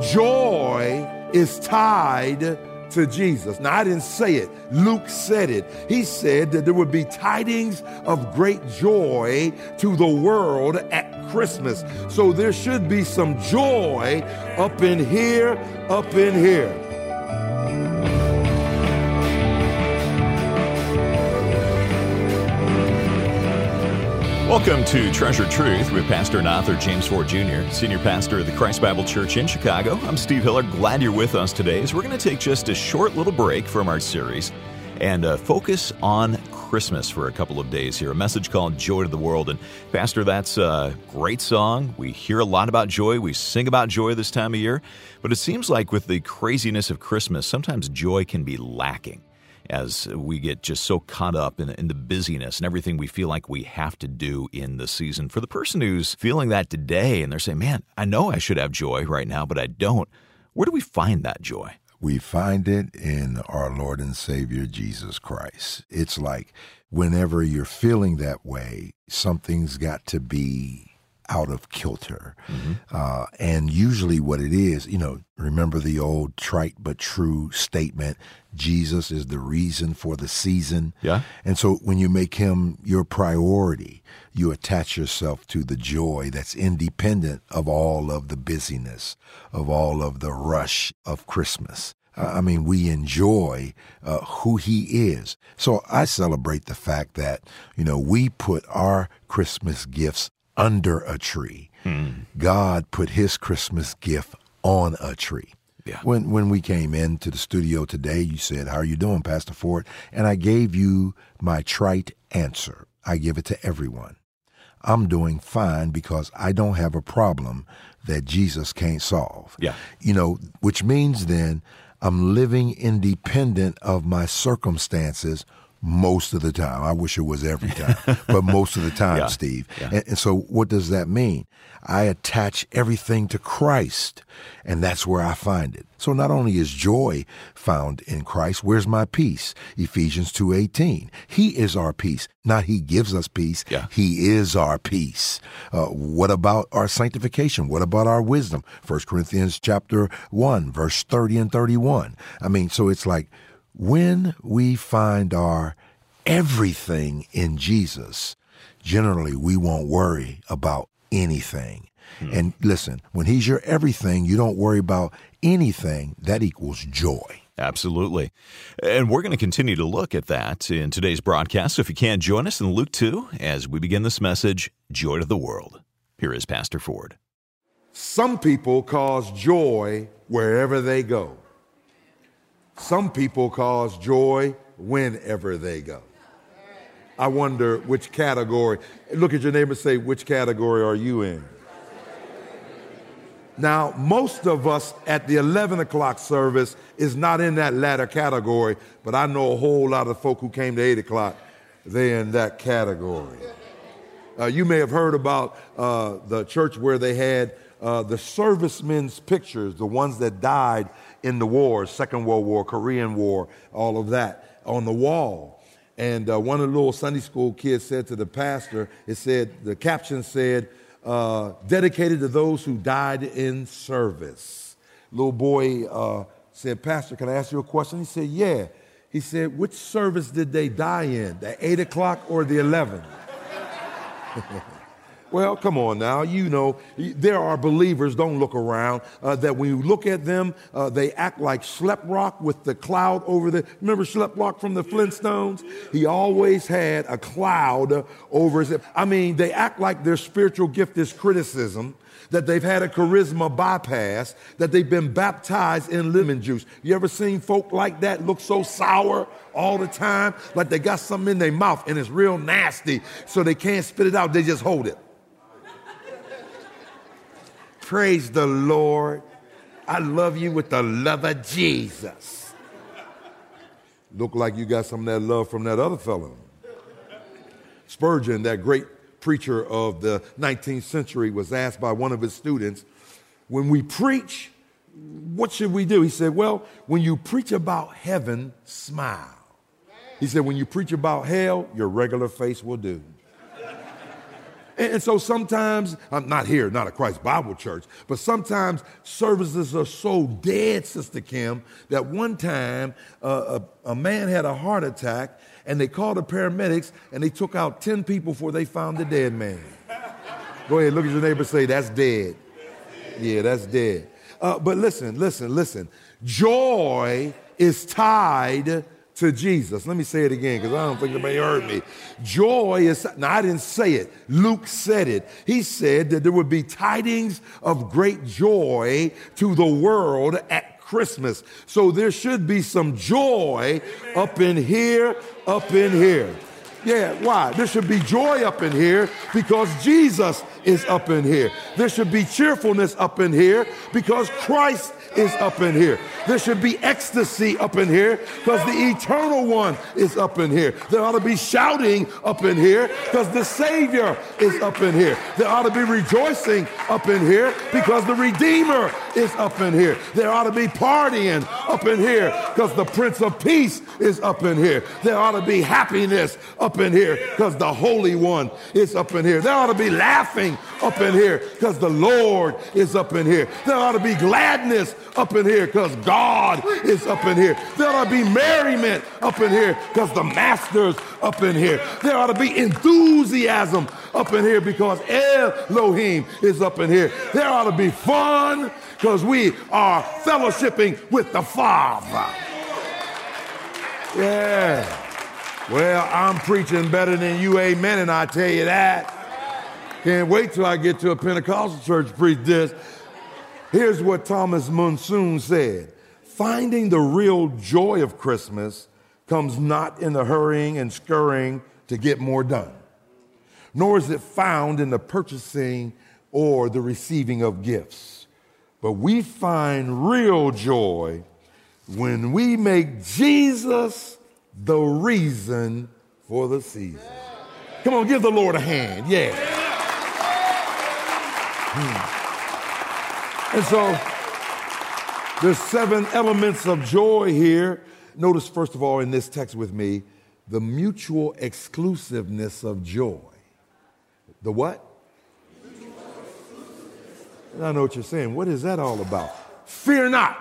joy is tied to Jesus. Now, I didn't say it. Luke said it. He said that there would be tidings of great joy to the world at Christmas. So there should be some joy up in here, up in here. Welcome to Treasured Truth with Pastor and author James Ford Jr., Senior Pastor of the Christ Bible Church in Chicago. I'm Steve Hiller. Glad you're with us today as we're going to take just a short little break from our series and uh, focus on Christmas for a couple of days here. A message called Joy to the World. And, Pastor, that's a great song. We hear a lot about joy. We sing about joy this time of year. But it seems like with the craziness of Christmas, sometimes joy can be lacking as we get just so caught up in, in, the busyness and everything we feel like we have to do in the season. For the person who's feeling that today and they're saying, man, I know I should have joy right now, but I don't, where do we find that joy? We find it in our Lord and Savior Jesus Christ. It's like whenever you're feeling that way, something's got to be out of kilter. Mm-hmm. Uh, and usually, what it is, you know, remember the old trite but true statement Jesus is the reason for the season. Yeah. And so, when you make him your priority, you attach yourself to the joy that's independent of all of the busyness, of all of the rush of Christmas. I mean, we enjoy uh, who he is. So I celebrate the fact that, you know, we put our Christmas gifts under a tree. Hmm. God put his Christmas gift on a tree. Yeah. When when we came into the studio today, you said, "How are you doing, Pastor Ford?" And I gave you my trite answer. I give it to everyone. I'm doing fine because I don't have a problem that Jesus can't solve. Yeah. You know, which means then I'm living independent of my circumstances most of the time. I wish it was every time, but most of the time, yeah. Steve. Yeah. And, and, so, what does that mean? I attach everything to Christ, and that's where I find it. So, not only is joy found in Christ, where's my peace? Ephesians two eighteen. He is our peace. Not He gives us peace. Yeah. He is our peace. Uh, what about our sanctification? What about our wisdom? First Corinthians chapter one, verse thirty and thirty one. I mean, so it's like when we find our everything in Jesus, generally we won't worry about anything. Hmm. And listen, when He's your everything, you don't worry about anything. That equals joy. Absolutely. And we're going to continue to look at that in today's broadcast. So if you can, join us in Luke 2 as we begin this message Joy to the World. Here is Pastor Ford. Some people cause joy wherever they go. Some people cause joy whenever they go. I wonder which category. Look at your neighbor and say, which category are you in? Now, most of us at the 11 o'clock service is not in that latter category, but I know a whole lot of folk who came to 8 o'clock, they're in that category. Uh, you may have heard about uh, the church where they had uh, the servicemen's pictures, the ones that died in the wars, Second World War, Korean War, all of that on the wall. And uh, one of the little Sunday school kids said to the pastor, it said, the caption said, uh, dedicated to those who died in service. Little boy uh, said, Pastor, can I ask you a question? He said, Yeah. He said, Which service did they die in, the 8 o'clock or the 11? Well, come on now. You know, there are believers, don't look around, uh, that when you look at them, uh, they act like Schleprock with the cloud over the. Remember Schleprock from the Flintstones? He always had a cloud over his. I mean, they act like their spiritual gift is criticism, that they've had a charisma bypass, that they've been baptized in lemon juice. You ever seen folk like that look so sour all the time? Like they got something in their mouth and it's real nasty, so they can't spit it out, they just hold it. Praise the Lord. I love you with the love of Jesus. Look like you got some of that love from that other fellow. Spurgeon, that great preacher of the 19th century, was asked by one of his students, When we preach, what should we do? He said, Well, when you preach about heaven, smile. He said, When you preach about hell, your regular face will do. And, so sometimes, I'm not here, not a Christ Bible Church, but sometimes services are so dead, Sister Kim, that one time uh, a, a man had a heart attack and they called the paramedics and they took out 10 people before they found the dead man. Go ahead, look at your neighbor say, That's dead. Yeah, that's dead. Uh, but listen, listen, listen. Joy is tied to Jesus. Let me say it again because I don't think anybody heard me. Joy is, now I didn't say it. Luke said it. He said that there would be tidings of great joy to the world at Christmas. So there should be some joy up in here, up in here. Yeah, why? There should be joy up in here because Jesus is up in here. There should be cheerfulness up in here because Christ is up in here. There should be ecstasy up in here because the eternal one is up in here. There ought to be shouting up in here because the Savior is up in here. There ought to be rejoicing up in here because the Redeemer is up in here. There ought to be partying up in here because the Prince of Peace is up in here. There ought to be happiness up in here because the Holy One is up in here. There ought to be laughing up in here because the Lord is up in here. There ought to be gladness up in here because God is up in here. There ought to be merriment up in here because the Master's up in here. There ought to be enthusiasm up in here because Elohim is up in here. There ought to be fun because we are fellowshipping with the Father. Yeah. Well, I'm preaching better than you, amen, and I tell you that. Can't wait till I get to a Pentecostal church preach this. Here's what Thomas Monson said Finding the real joy of Christmas comes not in the hurrying and scurrying to get more done, nor is it found in the purchasing or the receiving of gifts. But we find real joy when we make Jesus the reason for the season. Come on, give the Lord a hand. Yeah. Hmm. And so there's seven elements of joy here. Notice, first of all, in this text with me, the mutual exclusiveness of joy. The what? I know what you're saying. What is that all about? Fear not.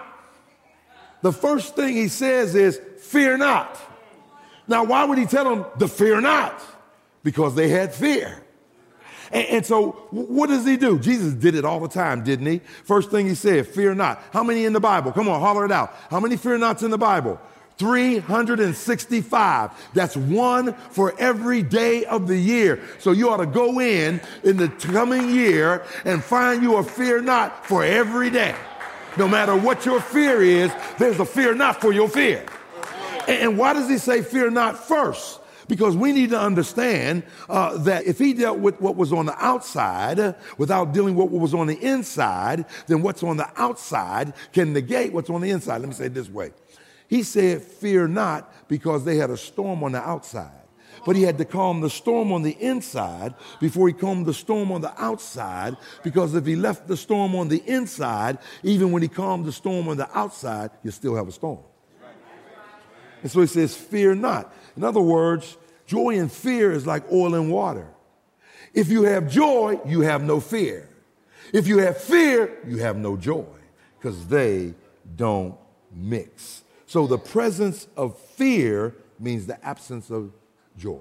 The first thing he says is, Fear not. Now, why would he tell them to fear not? Because they had fear. And, and, so, what does he do? Jesus did it all the time, didn't he? First thing he said, fear not. How many in the Bible? Come on, holler it out. How many fear nots in the Bible? 365. That's one for every day of the year. So you ought to go in in the coming year and find you a fear not for every day. No matter what your fear is, there's a fear not for your fear. And why does he say fear not first? Because we need to understand uh, that if he dealt with what was on the outside without dealing with what was on the inside, then what's on the outside can negate what's on the inside. Let me say it this way. He said, Fear not, because they had a storm on the outside. But he had to calm the storm on the inside before he calmed the storm on the outside, because if he left the storm on the inside, even when he calmed the storm on the outside, you still have a storm. And so he says, Fear not. In other words, joy and fear is like oil and water. If you have joy, you have no fear. If you have fear, you have no joy because they don't mix. So the presence of fear means the absence of joy.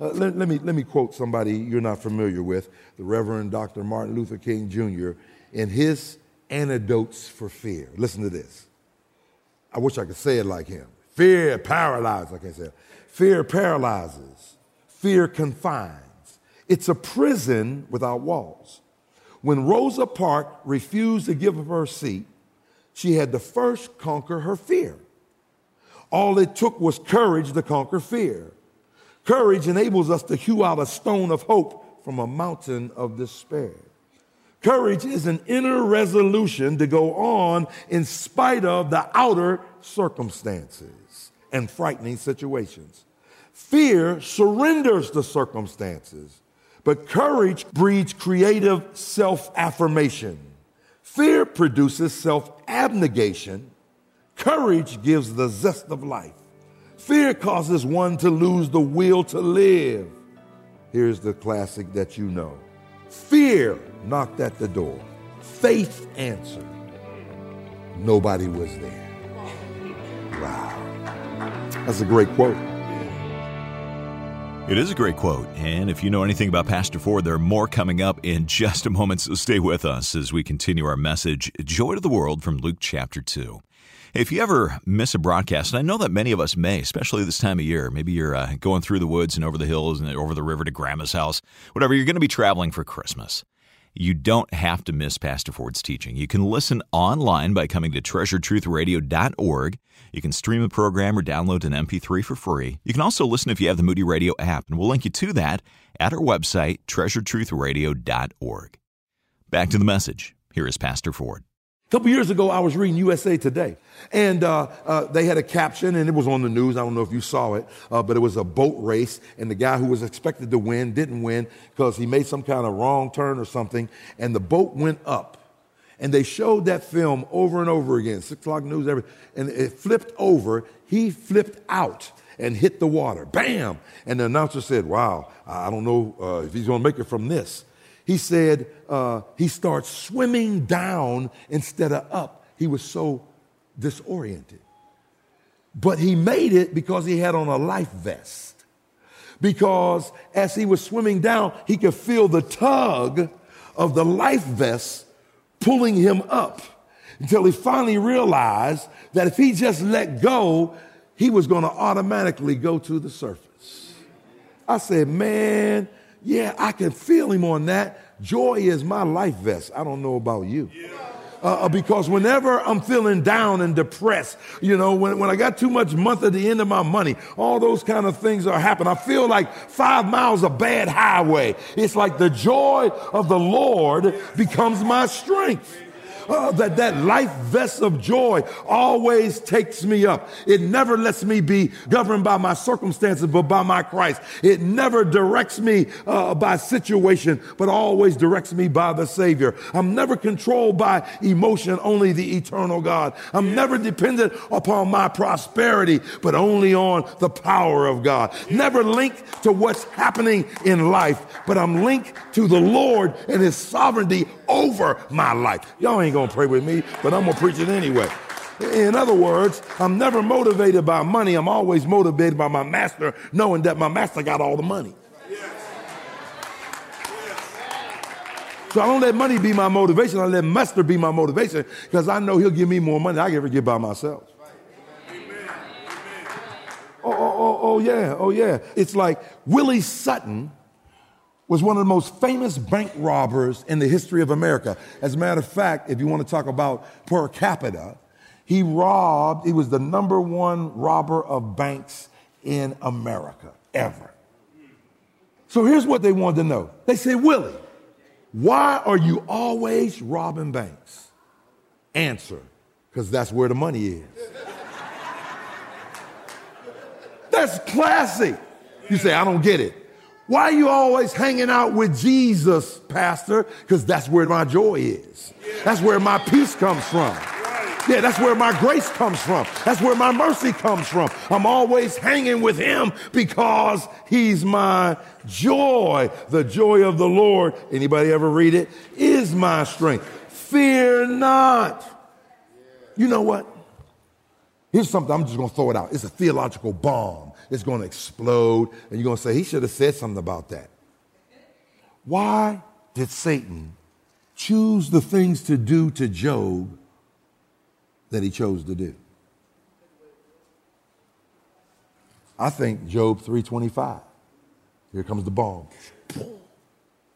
Uh, let, let, me, let me quote somebody you're not familiar with, the Reverend Dr. Martin Luther King Jr., in his antidotes for fear. Listen to this. I wish I could say it like him. Fear paralyzes, I can't say it. Fear paralyzes. Fear confines. It's a prison without walls. When Rosa Parks refused to give up her seat, she had to first conquer her fear. All it took was courage to conquer fear. Courage enables us to hew out a stone of hope from a mountain of despair. Courage is an inner resolution to go on in spite of the outer circumstances and frightening situations. Fear surrenders to circumstances, but courage breeds creative self affirmation. Fear produces self abnegation. Courage gives the zest of life. Fear causes one to lose the will to live. Here's the classic that you know Fear knocked at the door. Faith answered. Nobody was there. Wow. That's a great quote. It is a great quote. And if you know anything about Pastor Ford, there are more coming up in just a moment. So stay with us as we continue our message Joy to the World from Luke chapter 2. If you ever miss a broadcast, and I know that many of us may, especially this time of year, maybe you're uh, going through the woods and over the hills and over the river to grandma's house, whatever, you're going to be traveling for Christmas. You don't have to miss Pastor Ford's teaching. You can listen online by coming to treasuredtruthradio.org. You can stream the program or download an MP3 for free. You can also listen if you have the Moody Radio app, and we'll link you to that at our website, treasuredtruthradio.org. Back to the message. Here is Pastor Ford. A couple years ago, I was reading USA Today, and uh, uh, they had a caption, and it was on the news. I don't know if you saw it, uh, but it was a boat race, and the guy who was expected to win didn't win because he made some kind of wrong turn or something, and the boat went up. And they showed that film over and over again, six o'clock news, every, and it flipped over. He flipped out and hit the water. Bam! And the announcer said, Wow, I don't know uh, if he's going to make it from this he said uh, he starts swimming down instead of up. He was so disoriented. But he made it because he had on a life vest. Because as he was swimming down, he could feel the tug of the life vest pulling him up until he finally realized that if he just let go, he was going to automatically go to the surface. I said, man, yeah, I can feel him on that. Joy is my life vest. I don't know about you. Uh, uh, because whenever I'm feeling down and depressed, you know, when, when I got too much month at the end of my money, all those kind of things are happening. I feel like five miles a bad highway. It's like the joy of the Lord becomes my strength. Uh, that, that life vest of joy always takes me up. It never lets me be governed by my circumstances, but by my Christ. It never directs me uh, by situation, but always directs me by the Savior. I'm never controlled by emotion, only the eternal God. I'm never dependent upon my prosperity, but only on the power of God. Never linked to what's happening in life, but I'm linked to the Lord and His sovereignty over my life. Y'all ain't gonna pray with me, but I'm gonna preach it anyway. In other words, I'm never motivated by money. I'm always motivated by my master, knowing that my master got all the money. So I don't let money be my motivation. I let master be my motivation because I know he'll give me more money than I can ever get by myself. Oh, oh, oh, oh, yeah, oh, yeah. It's like Willie Sutton was one of the most famous bank robbers in the history of America. As a matter of fact, if you want to talk about per capita, he robbed, he was the number one robber of banks in America ever. So here's what they wanted to know. They said, Willie, why are you always robbing banks? Answer, because that's where the money is. that's classic. You say, I don't get it. Why are you always hanging out with Jesus, Pastor? Because that's where my joy is. That's where my peace comes from. Yeah, that's where my grace comes from. That's where my mercy comes from. I'm always hanging with him because he's my joy. The joy of the Lord, anybody ever read it? Is my strength. Fear not. You know what? Here's something, I'm just going to throw it out. It's a theological bomb. It's going to explode, and you're going to say, he should have said something about that. Why did Satan choose the things to do to Job that he chose to do? I think Job 325. Here comes the bomb.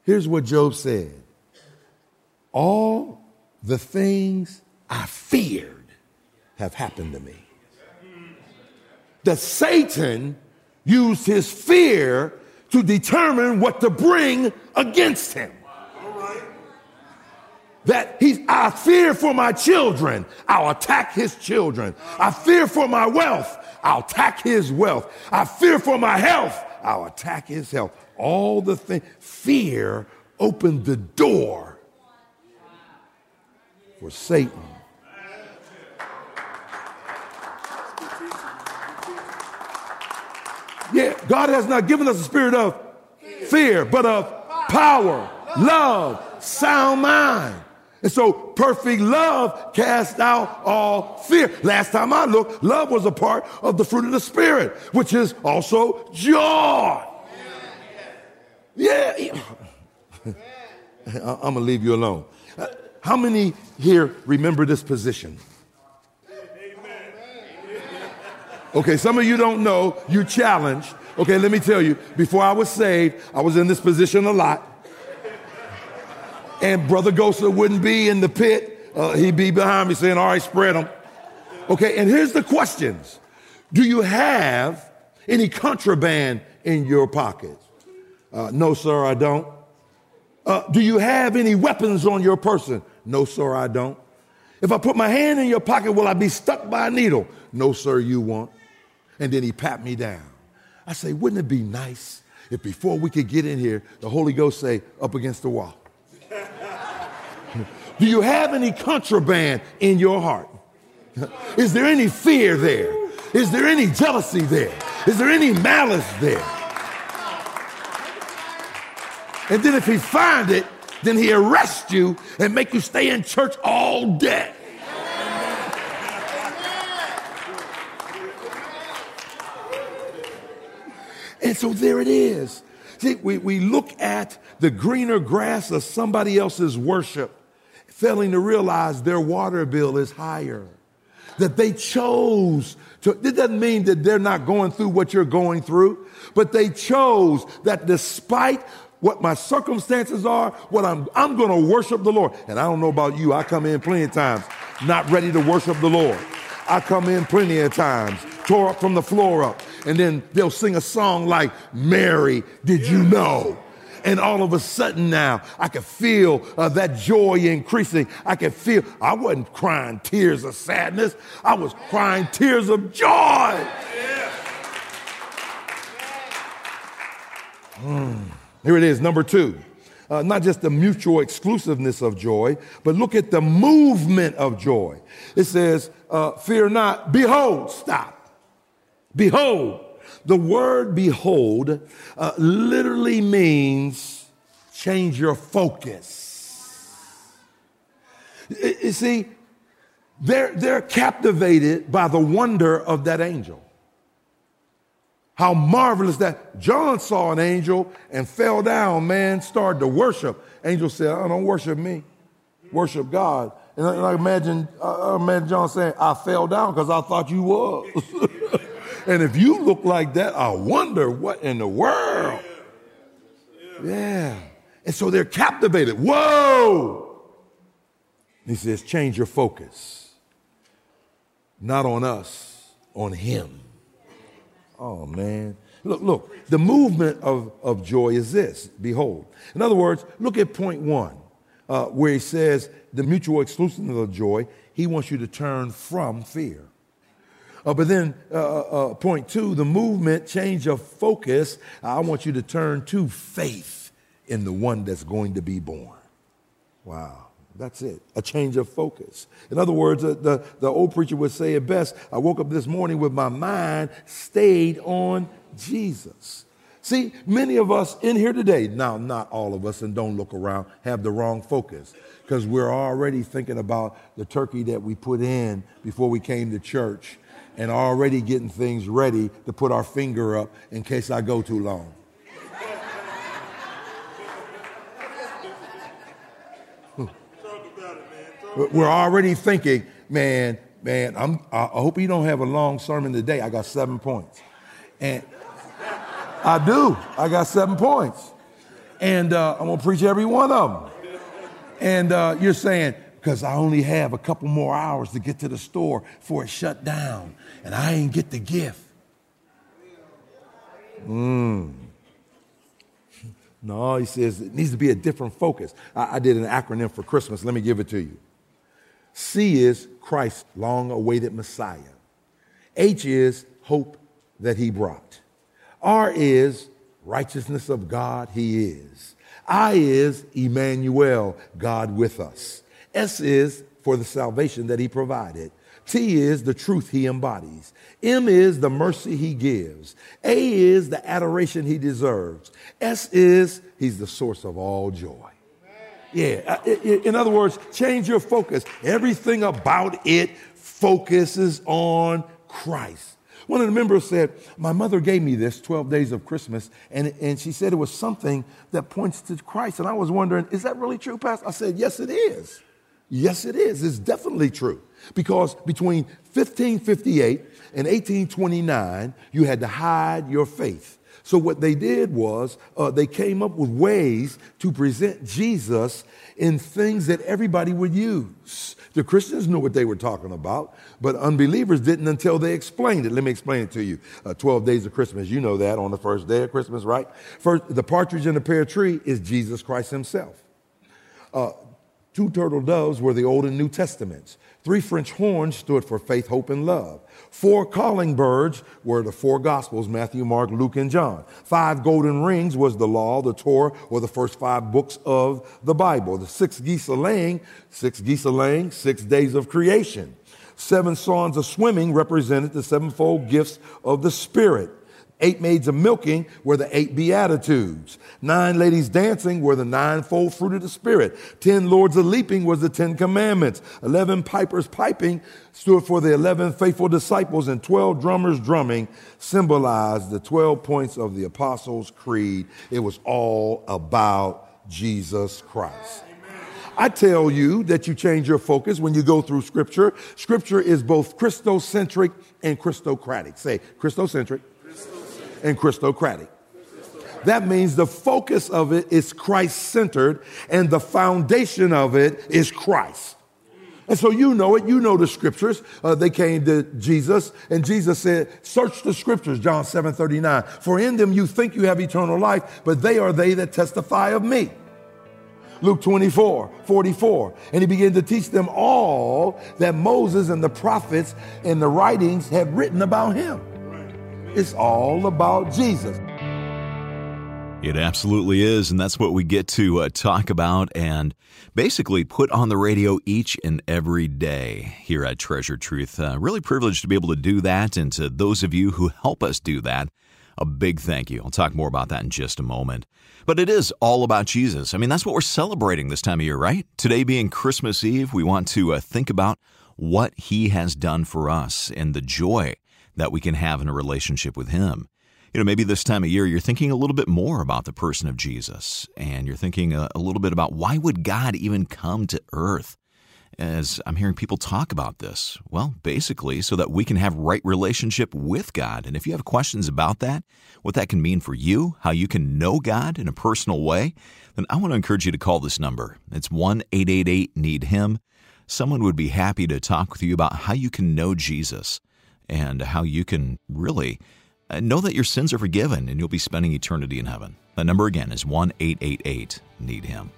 Here's what Job said. All the things I feared have happened to me that Satan used his fear to determine what to bring against him. That he, I fear for my children, I'll attack his children. I fear for my wealth, I'll attack his wealth. I fear for my health, I'll attack his health. All the things, fear opened the door for Satan Yeah, God has not given us a spirit of fear, but of power, love, sound mind. And so perfect love casts out all fear. Last time I looked, love was a part of the fruit of the Spirit, which is also joy. Yeah. I'm going to leave you alone. Uh, how many here remember this position? Okay, some of you don't know, you challenged. Okay, let me tell you, before I was saved, I was in this position a lot. And Brother Gosa wouldn't be in the pit. Uh, he'd be behind me saying, all right, spread them. Okay, and here's the questions. Do you have any contraband in your pockets? Uh, no, sir, I don't. Uh, do you have any weapons on your person? No, sir, I don't. If I put my hand in your pocket, will I be stuck by a needle? No, sir, you won't. And then he pat me down. I say, wouldn't it be nice if before we could get in here, the Holy Ghost say, up against the wall? Do you have any contraband in your heart? Is there any fear there? Is there any jealousy there? Is there any malice there? And then if he find it, then he arrests you and make you stay in church all day. And so there it is. See, we, we look at the greener grass of somebody else's worship, failing to realize their water bill is higher. That they chose to, it doesn't mean that they're not going through what you're going through, but they chose that despite what my circumstances are, what I'm, I'm going to worship the Lord. And I don't know about you, I come in plenty of times not ready to worship the Lord. I come in plenty of times, tore up from the floor up, and then they'll sing a song like, Mary, did you know? And all of a sudden now, I could feel uh, that joy increasing. I could feel, I wasn't crying tears of sadness. I was crying tears of joy. Mm. Here it is, number two. Uh, not just the mutual exclusiveness of joy, but look at the movement of joy. It says, uh, Fear not, behold, stop. Behold, the word behold uh, literally means change your focus. You see, they're, they're captivated by the wonder of that angel. How marvelous that John saw an angel and fell down, man, started to worship. Angel said, oh, don't worship me, worship God. And I, and I imagine, I imagine John saying, I fell down because I thought you was. And if you look like that, I wonder what in the world. Yeah. And so they're captivated. Whoa! He says, change your focus. Not on us, on him. Oh, man. Look, look, the movement of, of joy is this behold. In other words, look at point one, uh, where he says the mutual exclusiveness of joy. He wants you to turn from fear. Uh, but then, uh, uh, uh, point two, the movement, change of focus. I want you to turn to faith in the one that's going to be born. Wow, that's it. A change of focus. In other words, the, the old preacher would say it best I woke up this morning with my mind stayed on Jesus. See, many of us in here today, now not all of us, and don't look around, have the wrong focus because we're already thinking about the turkey that we put in before we came to church and already getting things ready to put our finger up in case I go too long. We're already thinking, man, man, I'm, I hope you don't have a long sermon today. I got seven points. And I do. I got seven points. And uh, I'm going to preach every one of them. And uh, you're saying, because I only have a couple more hours to get to the store before it shut down and I ain't get the gift. Mm. No, he says it needs to be a different focus. I, I did an acronym for Christmas. Let me give it to you. C is Christ, long awaited Messiah. H is hope that he brought. R is righteousness of God, he is. I is Emmanuel, God with us. S is for the salvation that he provided. T is the truth he embodies. M is the mercy he gives. A is the adoration he deserves. S is he's the source of all joy. Yeah. Uh, in other words, change your focus. Everything about it focuses on Christ. One of the members said, My mother gave me this 12 days of Christmas, and, and she said it was something that points to Christ. And I was wondering, Is that really true, Pastor? I said, Yes, it is. Yes, it is. It's definitely true. Because between 1558 and 1829, you had to hide your faith. So, what they did was uh, they came up with ways to present Jesus in things that everybody would use. The Christians knew what they were talking about, but unbelievers didn't until they explained it. Let me explain it to you. Uh, 12 days of Christmas, you know that on the first day of Christmas, right? First, the partridge in the pear tree is Jesus Christ himself. Uh, two turtle doves were the Old and New Testaments. Three French horns stood for faith, hope, and love. Four calling birds were the four gospels Matthew, Mark, Luke, and John. Five golden rings was the law, the Torah, or the first five books of the Bible. The six geese a laying, six geese a laying, six days of creation. Seven songs of swimming represented the sevenfold gifts of the Spirit. Eight maids of milking were the eight beatitudes. Nine ladies dancing were the ninefold fruit of the Spirit. Ten lords of leaping was the Ten Commandments. Eleven pipers piping stood for the eleven faithful disciples, and twelve drummers drumming symbolized the twelve points of the Apostles' Creed. It was all about Jesus Christ. I tell you that you change your focus when you go through Scripture. Scripture is both Christocentric and Christocratic. Say Christocentric and Christocratic. That means the focus of it is Christ centered and the foundation of it is Christ. And so you know it, you know the scriptures. Uh, they came to Jesus, and Jesus said, Search the scriptures, John 7 39. For in them you think you have eternal life, but they are they that testify of me. Luke 24, 44. And he began to teach them all that Moses and the prophets and the writings had written about him. It's all about Jesus. It absolutely is, and that's what we get to uh, talk about and basically put on the radio each and every day here at Treasured Truth. Uh, really privileged to be able to do that, and to those of you who help us do that, a big thank you. I'll talk more about that in just a moment. But it is all about Jesus. I mean, that's what we're celebrating this time of year, right? Today being Christmas Eve, we want to uh, think about what He has done for us and the joy that we can have in a relationship with Him. You know, maybe this time of year you're thinking a little bit more about the person of Jesus, and you're thinking a, a little bit about why would God even come to earth? As I'm hearing people talk about this, well, basically, so that we can have right relationship with God. And if you have questions about that, what that can mean for you, how you can know God in a personal way, then I want to encourage you to call this number. It's 1 888 Need Him. Someone would be happy to talk with you about how you can know Jesus and how you can really uh, know that your sins are forgiven and you'll be spending eternity in heaven. The number again is 1 888 Need Him.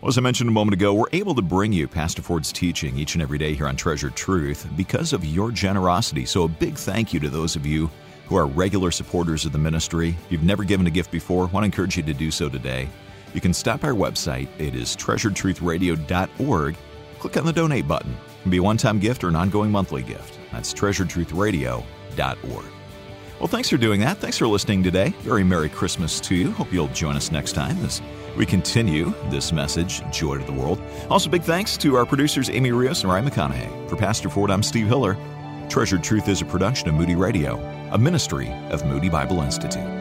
Well, as I mentioned a moment ago, we're able to bring you Pastor Ford's teaching each and every day here on Treasured Truth because of your generosity. So, a big thank you to those of you who are regular supporters of the ministry. If you've never given a gift before, I want to encourage you to do so today. You can stop our website. It is treasuredtruthradio.org. Click on the donate button. It can be a one time gift or an ongoing monthly gift. That's treasuredtruthradio.org. Well, thanks for doing that. Thanks for listening today. Very Merry Christmas to you. Hope you'll join us next time as we continue this message, Joy to the World. Also, big thanks to our producers, Amy Rios and Ryan McConaughey. For Pastor Ford, I'm Steve Hiller. Treasured Truth is a production of Moody Radio, a ministry of Moody Bible Institute.